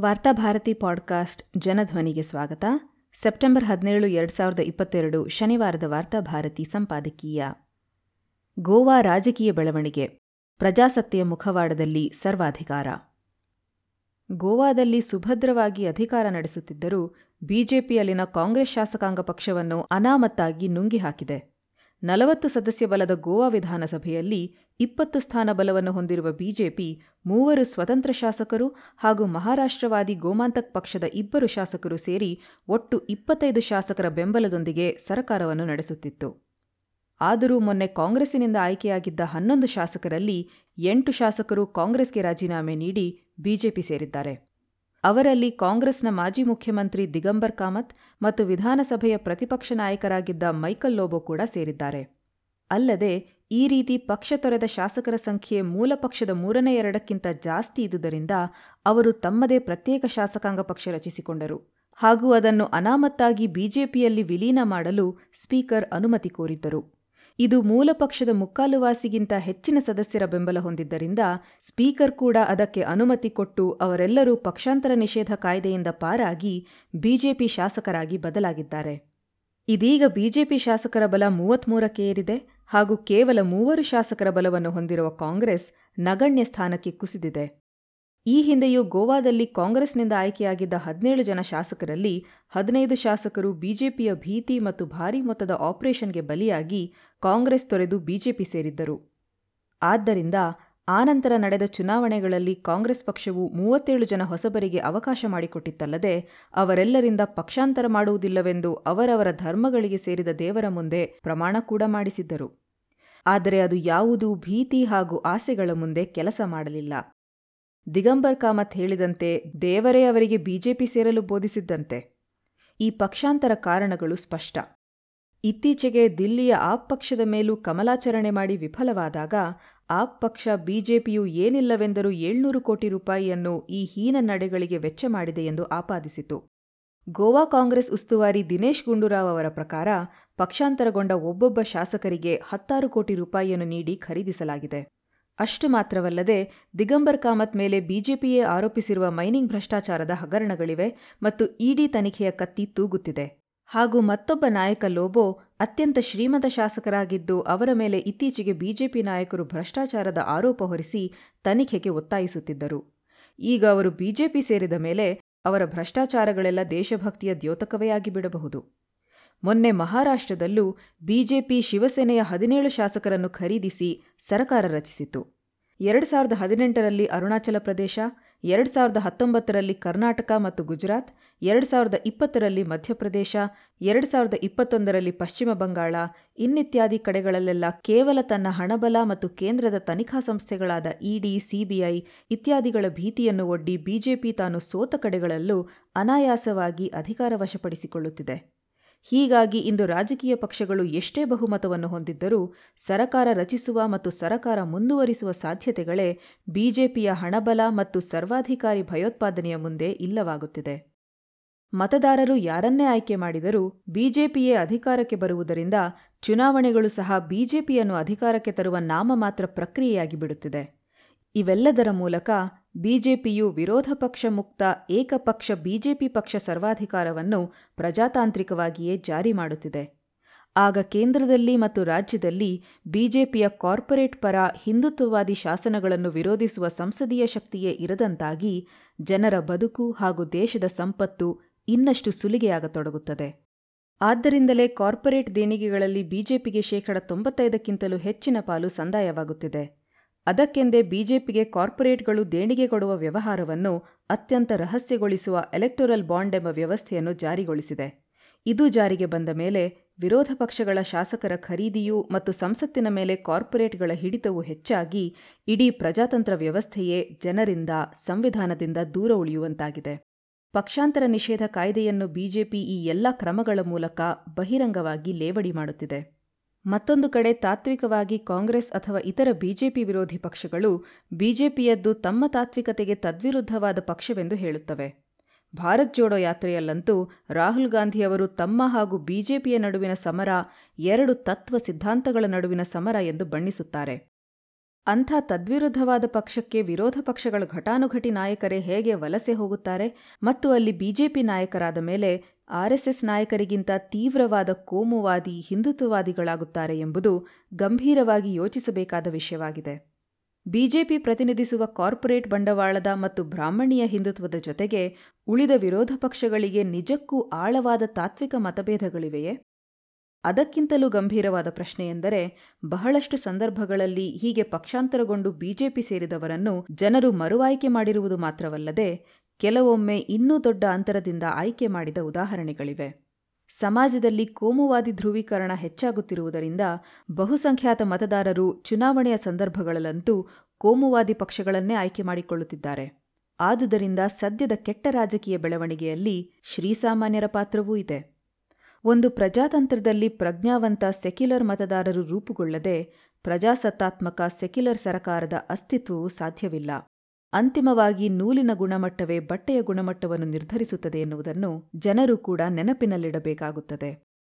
Varthabharati podcast ಜನಧ್ವನಿಗೆ ಸ್ವಾಗತ. September ಹದಿನೇಳು, ಎರಡು ಸಾವಿರದ ಇಪ್ಪತ್ತೆರಡು ಶನಿವಾರದ ವಾರ್ತಾಭಾರತಿ ಸಂಪಾದಕೀಯ. ಗೋವಾ ರಾಜಕೀಯ ಬೆಳವಣಿಗೆ. ಪ್ರಜಾಸತ್ತೆಯ ಮುಖವಾಡದಲ್ಲಿ ಸರ್ವಾಧಿಕಾರ. ಗೋವಾದಲ್ಲಿ ಸುಭದ್ರವಾಗಿ ಅಧಿಕಾರ ನಡೆಸುತ್ತಿದ್ದರೂ ಬಿಜೆಪಿಯಲ್ಲಿನ ಕಾಂಗ್ರೆಸ್ ಶಾಸಕಾಂಗ ಪಕ್ಷವನ್ನು ಅನಾಮತ್ತಾಗಿ ನುಂಗಿ ಹಾಕಿದೆ ನಲವತ್ತು ಸದಸ್ಯ ಬಲದ ಗೋವಾ ವಿಧಾನಸಭೆಯಲ್ಲಿ ಇಪ್ಪತ್ತು ಸ್ಥಾನ ಬಲವನ್ನು ಹೊಂದಿರುವ ಬಿಜೆಪಿ ಮೂವರು ಸ್ವತಂತ್ರ ಶಾಸಕರು ಹಾಗೂ ಮಹಾರಾಷ್ಟ್ರವಾದಿ ಗೋಮಾಂತಕ್ ಪಕ್ಷದ ಇಬ್ಬರು ಶಾಸಕರು ಸೇರಿ ಒಟ್ಟು ಇಪ್ಪತ್ತೈದು ಶಾಸಕರ ಬೆಂಬಲದೊಂದಿಗೆ ಸರಕಾರವನ್ನು ನಡೆಸುತ್ತಿತ್ತು. ಆದರೂ ಮೊನ್ನೆ ಕಾಂಗ್ರೆಸ್ಸಿನಿಂದ ಆಯ್ಕೆಯಾಗಿದ್ದ ಹನ್ನೊಂದು ಶಾಸಕರಲ್ಲಿ ಎಂಟು ಶಾಸಕರು ಕಾಂಗ್ರೆಸ್ಗೆ ರಾಜೀನಾಮೆ ನೀಡಿ ಬಿಜೆಪಿ ಸೇರಿದ್ದಾರೆ. ಅವರಲ್ಲಿ ಕಾಂಗ್ರೆಸ್ನ ಮಾಜಿ ಮುಖ್ಯಮಂತ್ರಿ ದಿಗಂಬರ್ ಕಾಮತ್ ಮತ್ತು ವಿಧಾನಸಭೆಯ ಪ್ರತಿಪಕ್ಷ ನಾಯಕರಾಗಿದ್ದ ಮೈಕಲ್ ಲೋಬೋ ಕೂಡ ಸೇರಿದ್ದಾರೆ. ಅಲ್ಲದೆ, ಈ ರೀತಿ ಪಕ್ಷ ತೊರೆದ ಶಾಸಕರ ಸಂಖ್ಯೆ ಮೂಲ ಪಕ್ಷದ ಮೂರನೇ ಎರಡಕ್ಕಿಂತ ಜಾಸ್ತಿ ಇದ್ದುದರಿಂದ ಅವರು ತಮ್ಮದೇ ಪ್ರತ್ಯೇಕ ಶಾಸಕಾಂಗ ಪಕ್ಷ ರಚಿಸಿಕೊಂಡರು. ಹಾಗೂ ಅದನ್ನು ಅನಾಮತ್ತಾಗಿ ಬಿಜೆಪಿಯಲ್ಲಿ ವಿಲೀನ ಮಾಡಲು ಸ್ಪೀಕರ್ ಅನುಮತಿ ಕೋರಿದ್ದರು. ಇದು ಮೂಲ ಪಕ್ಷದ ಮುಕ್ಕಾಲುವಾಸಿಗಿಂತ ಹೆಚ್ಚಿನ ಸದಸ್ಯರ ಬೆಂಬಲ ಹೊಂದಿದ್ದರಿಂದ ಸ್ಪೀಕರ್ ಕೂಡ ಅದಕ್ಕೆ ಅನುಮತಿ ಕೊಟ್ಟು ಅವರೆಲ್ಲರೂ ಪಕ್ಷಾಂತರ ನಿಷೇಧ ಕಾಯ್ದೆಯಿಂದ ಪಾರಾಗಿ ಬಿಜೆಪಿ ಶಾಸಕರಾಗಿ ಬದಲಾಗಿದ್ದಾರೆ. ಇದೀಗ ಬಿಜೆಪಿ ಶಾಸಕರ ಬಲ ಮೂವತ್ಮೂರಕ್ಕೆ ಏರಿದೆ ಹಾಗೂ ಕೇವಲ ಮೂವರು ಶಾಸಕರ ಬಲವನ್ನು ಹೊಂದಿರುವ ಕಾಂಗ್ರೆಸ್ ನಗಣ್ಯ ಸ್ಥಾನಕ್ಕೆ ಕುಸಿದಿದೆ. ಈ ಹಿಂದೆಯೂ ಗೋವಾದಲ್ಲಿ ಕಾಂಗ್ರೆಸ್ನಿಂದ ಆಯ್ಕೆಯಾಗಿದ್ದ ಹದಿನೇಳು ಜನ ಶಾಸಕರಲ್ಲಿ ಹದಿನೈದು ಶಾಸಕರು ಬಿಜೆಪಿಯ ಭೀತಿ ಮತ್ತು ಭಾರೀ ಮೊತ್ತದ ಆಪರೇಷನ್ಗೆ ಬಲಿಯಾಗಿ ಕಾಂಗ್ರೆಸ್ ತೊರೆದು ಬಿಜೆಪಿ ಸೇರಿದ್ದರು. ಆದ್ದರಿಂದ ಆನಂತರ ನಡೆದ ಚುನಾವಣೆಗಳಲ್ಲಿ ಕಾಂಗ್ರೆಸ್ ಪಕ್ಷವು ಮೂವತ್ತೇಳು ಜನ ಹೊಸಬರಿಗೆ ಅವಕಾಶ ಮಾಡಿಕೊಟ್ಟಿತ್ತಲ್ಲದೆ ಅವರೆಲ್ಲರಿಂದ ಪಕ್ಷಾಂತರ ಮಾಡುವುದಿಲ್ಲವೆಂದು ಅವರವರ ಧರ್ಮಗಳಿಗೆ ಸೇರಿದ ದೇವರ ಮುಂದೆ ಪ್ರಮಾಣ ಕೂಡ ಮಾಡಿಸಿದ್ದರು. ಆದರೆ ಅದು ಯಾವುದೂ ಭೀತಿ ಹಾಗೂ ಆಸೆಗಳ ಮುಂದೆ ಕೆಲಸ ಮಾಡಲಿಲ್ಲ. ದಿಗಂಬರ್ ಕಾಮತ್ ಹೇಳಿದಂತೆ ದೇವರೇ ಅವರಿಗೆ ಬಿಜೆಪಿ ಸೇರಲು ಬೋಧಿಸಿದ್ದಂತೆ. ಈ ಪಕ್ಷಾಂತರ ಕಾರಣಗಳು ಸ್ಪಷ್ಟ. ಇತ್ತೀಚೆಗೆ ದಿಲ್ಲಿಯ ಆಪ್ ಪಕ್ಷದ ಮೇಲೂ ಕಮಲಾಚರಣೆ ಮಾಡಿ ವಿಫಲವಾದಾಗ ಆಪ್ ಪಕ್ಷ ಬಿಜೆಪಿಯು ಏನಿಲ್ಲವೆಂದರೂ ಏಳ್ನೂರು ಕೋಟಿ ರೂಪಾಯಿಯನ್ನು ಈ ಹೀನ ನಡೆಗಳಿಗೆ ವೆಚ್ಚ ಮಾಡಿದೆ ಎಂದು ಆಪಾದಿಸಿತು. ಗೋವಾ ಕಾಂಗ್ರೆಸ್ ಉಸ್ತುವಾರಿ ದಿನೇಶ್ ಗುಂಡೂರಾವ್ ಅವರ ಪ್ರಕಾರ ಪಕ್ಷಾಂತರಗೊಂಡ ಒಬ್ಬೊಬ್ಬ ಶಾಸಕರಿಗೆ ಹತ್ತಾರು ಕೋಟಿ ರೂಪಾಯಿಯನ್ನು ನೀಡಿ ಖರೀದಿಸಲಾಗಿದೆ. ಅಷ್ಟು ಮಾತ್ರವಲ್ಲದೆ ದಿಗಂಬರ್ ಕಾಮತ್ ಮೇಲೆ ಬಿಜೆಪಿಯೇ ಆರೋಪಿಸಿರುವ ಮೈನಿಂಗ್ ಭ್ರಷ್ಟಾಚಾರದ ಹಗರಣಗಳಿವೆ ಮತ್ತು ಇಡಿ ತನಿಖೆಯ ಕತ್ತಿ ತೂಗುತ್ತಿದೆ. ಹಾಗೂ ಮತ್ತೊಬ್ಬ ನಾಯಕ ಲೋಬೋ ಅತ್ಯಂತ ಶ್ರೀಮಂತ ಶಾಸಕರಾಗಿದ್ದು ಅವರ ಮೇಲೆ ಇತ್ತೀಚೆಗೆ ಬಿಜೆಪಿ ನಾಯಕರು ಭ್ರಷ್ಟಾಚಾರದ ಆರೋಪ ಹೊರಿಸಿ ತನಿಖೆಗೆ ಒತ್ತಾಯಿಸುತ್ತಿದ್ದರು. ಈಗ ಅವರು ಬಿಜೆಪಿ ಸೇರಿದ ಮೇಲೆ ಅವರ ಭ್ರಷ್ಟಾಚಾರಗಳೆಲ್ಲ ದೇಶಭಕ್ತಿಯ ದ್ಯೋತಕವೇ ಆಗಿಬಿಡಬಹುದು. ಮೊನ್ನೆ ಮಹಾರಾಷ್ಟ್ರದಲ್ಲೂ ಬಿಜೆಪಿ ಶಿವಸೇನೆಯ ಹದಿನೇಳು ಶಾಸಕರನ್ನು ಖರೀದಿಸಿ ಸರಕಾರ ರಚಿಸಿತು ಎರಡು ಸಾವಿರದ ಹದಿನೆಂಟರಲ್ಲಿ ಅರುಣಾಚಲ ಪ್ರದೇಶ, ಎರಡು ಸಾವಿರದ ಹತ್ತೊಂಬತ್ತರಲ್ಲಿ ಕರ್ನಾಟಕ ಮತ್ತು ಗುಜರಾತ್, ಎರಡು ಸಾವಿರದ ಇಪ್ಪತ್ತರಲ್ಲಿ ಮಧ್ಯಪ್ರದೇಶ, ಎರಡು ಸಾವಿರದ ಇಪ್ಪತ್ತೊಂದರಲ್ಲಿ ಪಶ್ಚಿಮ ಬಂಗಾಳ, ಇನ್ನಿತ್ಯಾದಿ ಕಡೆಗಳಲ್ಲೆಲ್ಲ ಕೇವಲ ತನ್ನ ಹಣಬಲ ಮತ್ತು ಕೇಂದ್ರದ ತನಿಖಾ ಸಂಸ್ಥೆಗಳಾದ ಇಡಿ, ಸಿಬಿಐ ಇತ್ಯಾದಿಗಳ ಭೀತಿಯನ್ನು ಒಡ್ಡಿ ಬಿಜೆಪಿ ತಾನು ಸೋತ ಕಡೆಗಳಲ್ಲೂ ಅನಾಯಾಸವಾಗಿ ಅಧಿಕಾರ ವಶಪಡಿಸಿಕೊಳ್ಳುತ್ತಿದೆ. ಹೀಗಾಗಿ ಇಂದು ರಾಜಕೀಯ ಪಕ್ಷಗಳು ಎಷ್ಟೇ ಬಹುಮತವನ್ನು ಹೊಂದಿದ್ದರೂ ಸರಕಾರ ರಚಿಸುವ ಮತ್ತು ಸರಕಾರ ಮುಂದುವರಿಸುವ ಸಾಧ್ಯತೆಗಳೇ ಬಿಜೆಪಿಯ ಹಣಬಲ ಮತ್ತು ಸರ್ವಾಧಿಕಾರಿ ಭಯೋತ್ಪಾದನೆಯ ಮುಂದೆ ಇಲ್ಲವಾಗುತ್ತಿದೆ. ಮತದಾರರು ಯಾರನ್ನೇ ಆಯ್ಕೆ ಮಾಡಿದರೂ ಬಿಜೆಪಿಯೇ ಅಧಿಕಾರಕ್ಕೆ ಬರುವುದರಿಂದ ಚುನಾವಣೆಗಳು ಸಹ ಬಿಜೆಪಿಯನ್ನು ಅಧಿಕಾರಕ್ಕೆ ತರುವ ನಾಮಮಾತ್ರ ಪ್ರಕ್ರಿಯೆಯಾಗಿ ಬಿಡುತ್ತಿದೆ. ಇವೆಲ್ಲದರ ಮೂಲಕ ಬಿಜೆಪಿಯು ವಿರೋಧ ಪಕ್ಷ ಮುಕ್ತ ಏಕಪಕ್ಷ ಬಿಜೆಪಿ ಪಕ್ಷ ಸರ್ವಾಧಿಕಾರವನ್ನು ಪ್ರಜಾತಾಂತ್ರಿಕವಾಗಿಯೇ ಜಾರಿ ಮಾಡುತ್ತಿದೆ. ಆಗ ಕೇಂದ್ರದಲ್ಲಿ ಮತ್ತು ರಾಜ್ಯದಲ್ಲಿ ಬಿಜೆಪಿಯ ಕಾರ್ಪೊರೇಟ್ ಪರ ಹಿಂದುತ್ವವಾದಿ ಶಾಸನಗಳನ್ನು ವಿರೋಧಿಸುವ ಸಂಸದೀಯ ಶಕ್ತಿಯೇ ಇರದಂತಾಗಿ ಜನರ ಬದುಕು ಹಾಗೂ ದೇಶದ ಸಂಪತ್ತು ಇನ್ನಷ್ಟು ಸುಲಿಗೆಯಾಗತೊಡಗುತ್ತದೆ. ಆದ್ದರಿಂದಲೇ ಕಾರ್ಪೊರೇಟ್ ದೇಣಿಗೆಗಳಲ್ಲಿ ಬಿಜೆಪಿಗೆ ಶೇಕಡ ತೊಂಬತ್ತೈದಕ್ಕಿಂತಲೂ ಹೆಚ್ಚಿನ ಪಾಲು ಸಂದಾಯವಾಗುತ್ತಿದೆ. ಅದಕ್ಕೆಂದೇ ಬಿಜೆಪಿಗೆ ಕಾರ್ಪೊರೇಟ್ಗಳು ದೇಣಿಗೆ ಕೊಡುವ ವ್ಯವಹಾರವನ್ನು ಅತ್ಯಂತ ರಹಸ್ಯಗೊಳಿಸುವ ಎಲೆಕ್ಟೋರಲ್ ಬಾಂಡ್ ಎಂಬ ವ್ಯವಸ್ಥೆಯನ್ನು ಜಾರಿಗೊಳಿಸಿದೆ. ಇದು ಜಾರಿಗೆ ಬಂದ ಮೇಲೆ ವಿರೋಧ ಪಕ್ಷಗಳ ಶಾಸಕರ ಖರೀದಿಯೂ ಮತ್ತು ಸಂಸತ್ತಿನ ಮೇಲೆ ಕಾರ್ಪೊರೇಟ್ಗಳ ಹಿಡಿತವು ಹೆಚ್ಚಾಗಿ ಇಡೀ ಪ್ರಜಾತಂತ್ರ ವ್ಯವಸ್ಥೆಯೇ ಜನರಿಂದ, ಸಂವಿಧಾನದಿಂದ ದೂರ ಉಳಿಯುವಂತಾಗಿದೆ. ಪಕ್ಷಾಂತರ ನಿಷೇಧ ಕಾಯ್ದೆಯನ್ನು ಬಿಜೆಪಿ ಈ ಎಲ್ಲ ಕ್ರಮಗಳ ಮೂಲಕ ಬಹಿರಂಗವಾಗಿ ಲೇವಡಿ ಮಾಡುತ್ತಿದೆ. ಮತ್ತೊಂದು ಕಡೆ ತಾತ್ವಿಕವಾಗಿ ಕಾಂಗ್ರೆಸ್ ಅಥವಾ ಇತರ ಬಿಜೆಪಿ ವಿರೋಧಿ ಪಕ್ಷಗಳು ಬಿಜೆಪಿಯದ್ದು ತಮ್ಮ ತಾತ್ವಿಕತೆಗೆ ತದ್ವಿರುದ್ಧವಾದ ಪಕ್ಷವೆಂದು ಹೇಳುತ್ತವೆ. ಭಾರತ್ ಜೋಡೋ ಯಾತ್ರೆಯಲ್ಲಂತೂ ರಾಹುಲ್ ಗಾಂಧಿಯವರು ತಮ್ಮ ಹಾಗೂ ಬಿಜೆಪಿಯ ನಡುವಿನ ಸಮರ ಎರಡು ತತ್ವ ಸಿದ್ಧಾಂತಗಳ ನಡುವಿನ ಸಮರ ಎಂದು ಬಣ್ಣಿಸುತ್ತಾರೆ. ಅಂಥ ತದ್ವಿರುದ್ಧವಾದ ಪಕ್ಷಕ್ಕೆ ವಿರೋಧ ಪಕ್ಷಗಳ ಘಟಾನುಘಟಿ ನಾಯಕರೇ ಹೇಗೆ ವಲಸೆ ಹೋಗುತ್ತಾರೆ ಮತ್ತು ಅಲ್ಲಿ ಬಿಜೆಪಿ ನಾಯಕರಾದ ಮೇಲೆ ಆರ್ಎಸ್ಎಸ್ ನಾಯಕರಿಗಿಂತ ತೀವ್ರವಾದ ಕೋಮುವಾದಿ, ಹಿಂದುತ್ವವಾದಿಗಳಾಗುತ್ತಾರೆ ಎಂಬುದು ಗಂಭೀರವಾಗಿ ಯೋಚಿಸಬೇಕಾದ ವಿಷಯವಾಗಿದೆ. ಬಿಜೆಪಿ ಪ್ರತಿನಿಧಿಸುವ ಕಾರ್ಪೊರೇಟ್ ಬಂಡವಾಳದ ಮತ್ತು ಬ್ರಾಹ್ಮಣೀಯ ಹಿಂದುತ್ವದ ಜೊತೆಗೆ ಉಳಿದ ವಿರೋಧ ಪಕ್ಷಗಳಿಗೆ ನಿಜಕ್ಕೂ ಆಳವಾದ ತಾತ್ವಿಕ ಮತಭೇದಗಳಿವೆಯೇ? ಅದಕ್ಕಿಂತಲೂ ಗಂಭೀರವಾದ ಪ್ರಶ್ನೆಯೆಂದರೆ ಬಹಳಷ್ಟು ಸಂದರ್ಭಗಳಲ್ಲಿ ಹೀಗೆ ಪಕ್ಷಾಂತರಗೊಂಡು ಬಿಜೆಪಿ ಸೇರಿದವರನ್ನು ಜನರು ಮರುವಾಯ್ಕೆ ಮಾಡಿರುವುದು ಮಾತ್ರವಲ್ಲದೆ, ಕೆಲವೊಮ್ಮೆ ಇನ್ನೂ ದೊಡ್ಡ ಅಂತರದಿಂದ ಆಯ್ಕೆ ಮಾಡಿದ ಉದಾಹರಣೆಗಳಿವೆ. ಸಮಾಜದಲ್ಲಿ ಕೋಮುವಾದಿ ಧ್ರುವೀಕರಣ ಹೆಚ್ಚಾಗುತ್ತಿರುವುದರಿಂದ ಬಹುಸಂಖ್ಯಾತ ಮತದಾರರು ಚುನಾವಣೆಯ ಸಂದರ್ಭಗಳಲ್ಲಂತೂ ಕೋಮುವಾದಿ ಪಕ್ಷಗಳನ್ನೇ ಆಯ್ಕೆ ಮಾಡಿಕೊಳ್ಳುತ್ತಿದ್ದಾರೆ. ಆದುದರಿಂದ ಸದ್ಯದ ಕೆಟ್ಟ ರಾಜಕೀಯ ಬೆಳವಣಿಗೆಯಲ್ಲಿ ಶ್ರೀಸಾಮಾನ್ಯರ ಪಾತ್ರವೂ ಇದೆ. ಒಂದು ಪ್ರಜಾತಂತ್ರದಲ್ಲಿ ಪ್ರಜ್ಞಾವಂತ ಸೆಕ್ಯುಲರ್ ಮತದಾರರು ರೂಪುಗೊಳ್ಳದೆ ಪ್ರಜಾಸತ್ತಾತ್ಮಕ ಸೆಕ್ಯುಲರ್ ಸರಕಾರದ ಅಸ್ತಿತ್ವವು ಸಾಧ್ಯವಿಲ್ಲ. ಅಂತಿಮವಾಗಿ ನೂಲಿನ ಗುಣಮಟ್ಟವೇ ಬಟ್ಟೆಯ ಗುಣಮಟ್ಟವನ್ನು ನಿರ್ಧರಿಸುತ್ತದೆ ಎನ್ನುವುದನ್ನು ಜನರು ಕೂಡ ನೆನಪಿನಲ್ಲಿಡಬೇಕಾಗುತ್ತದೆ.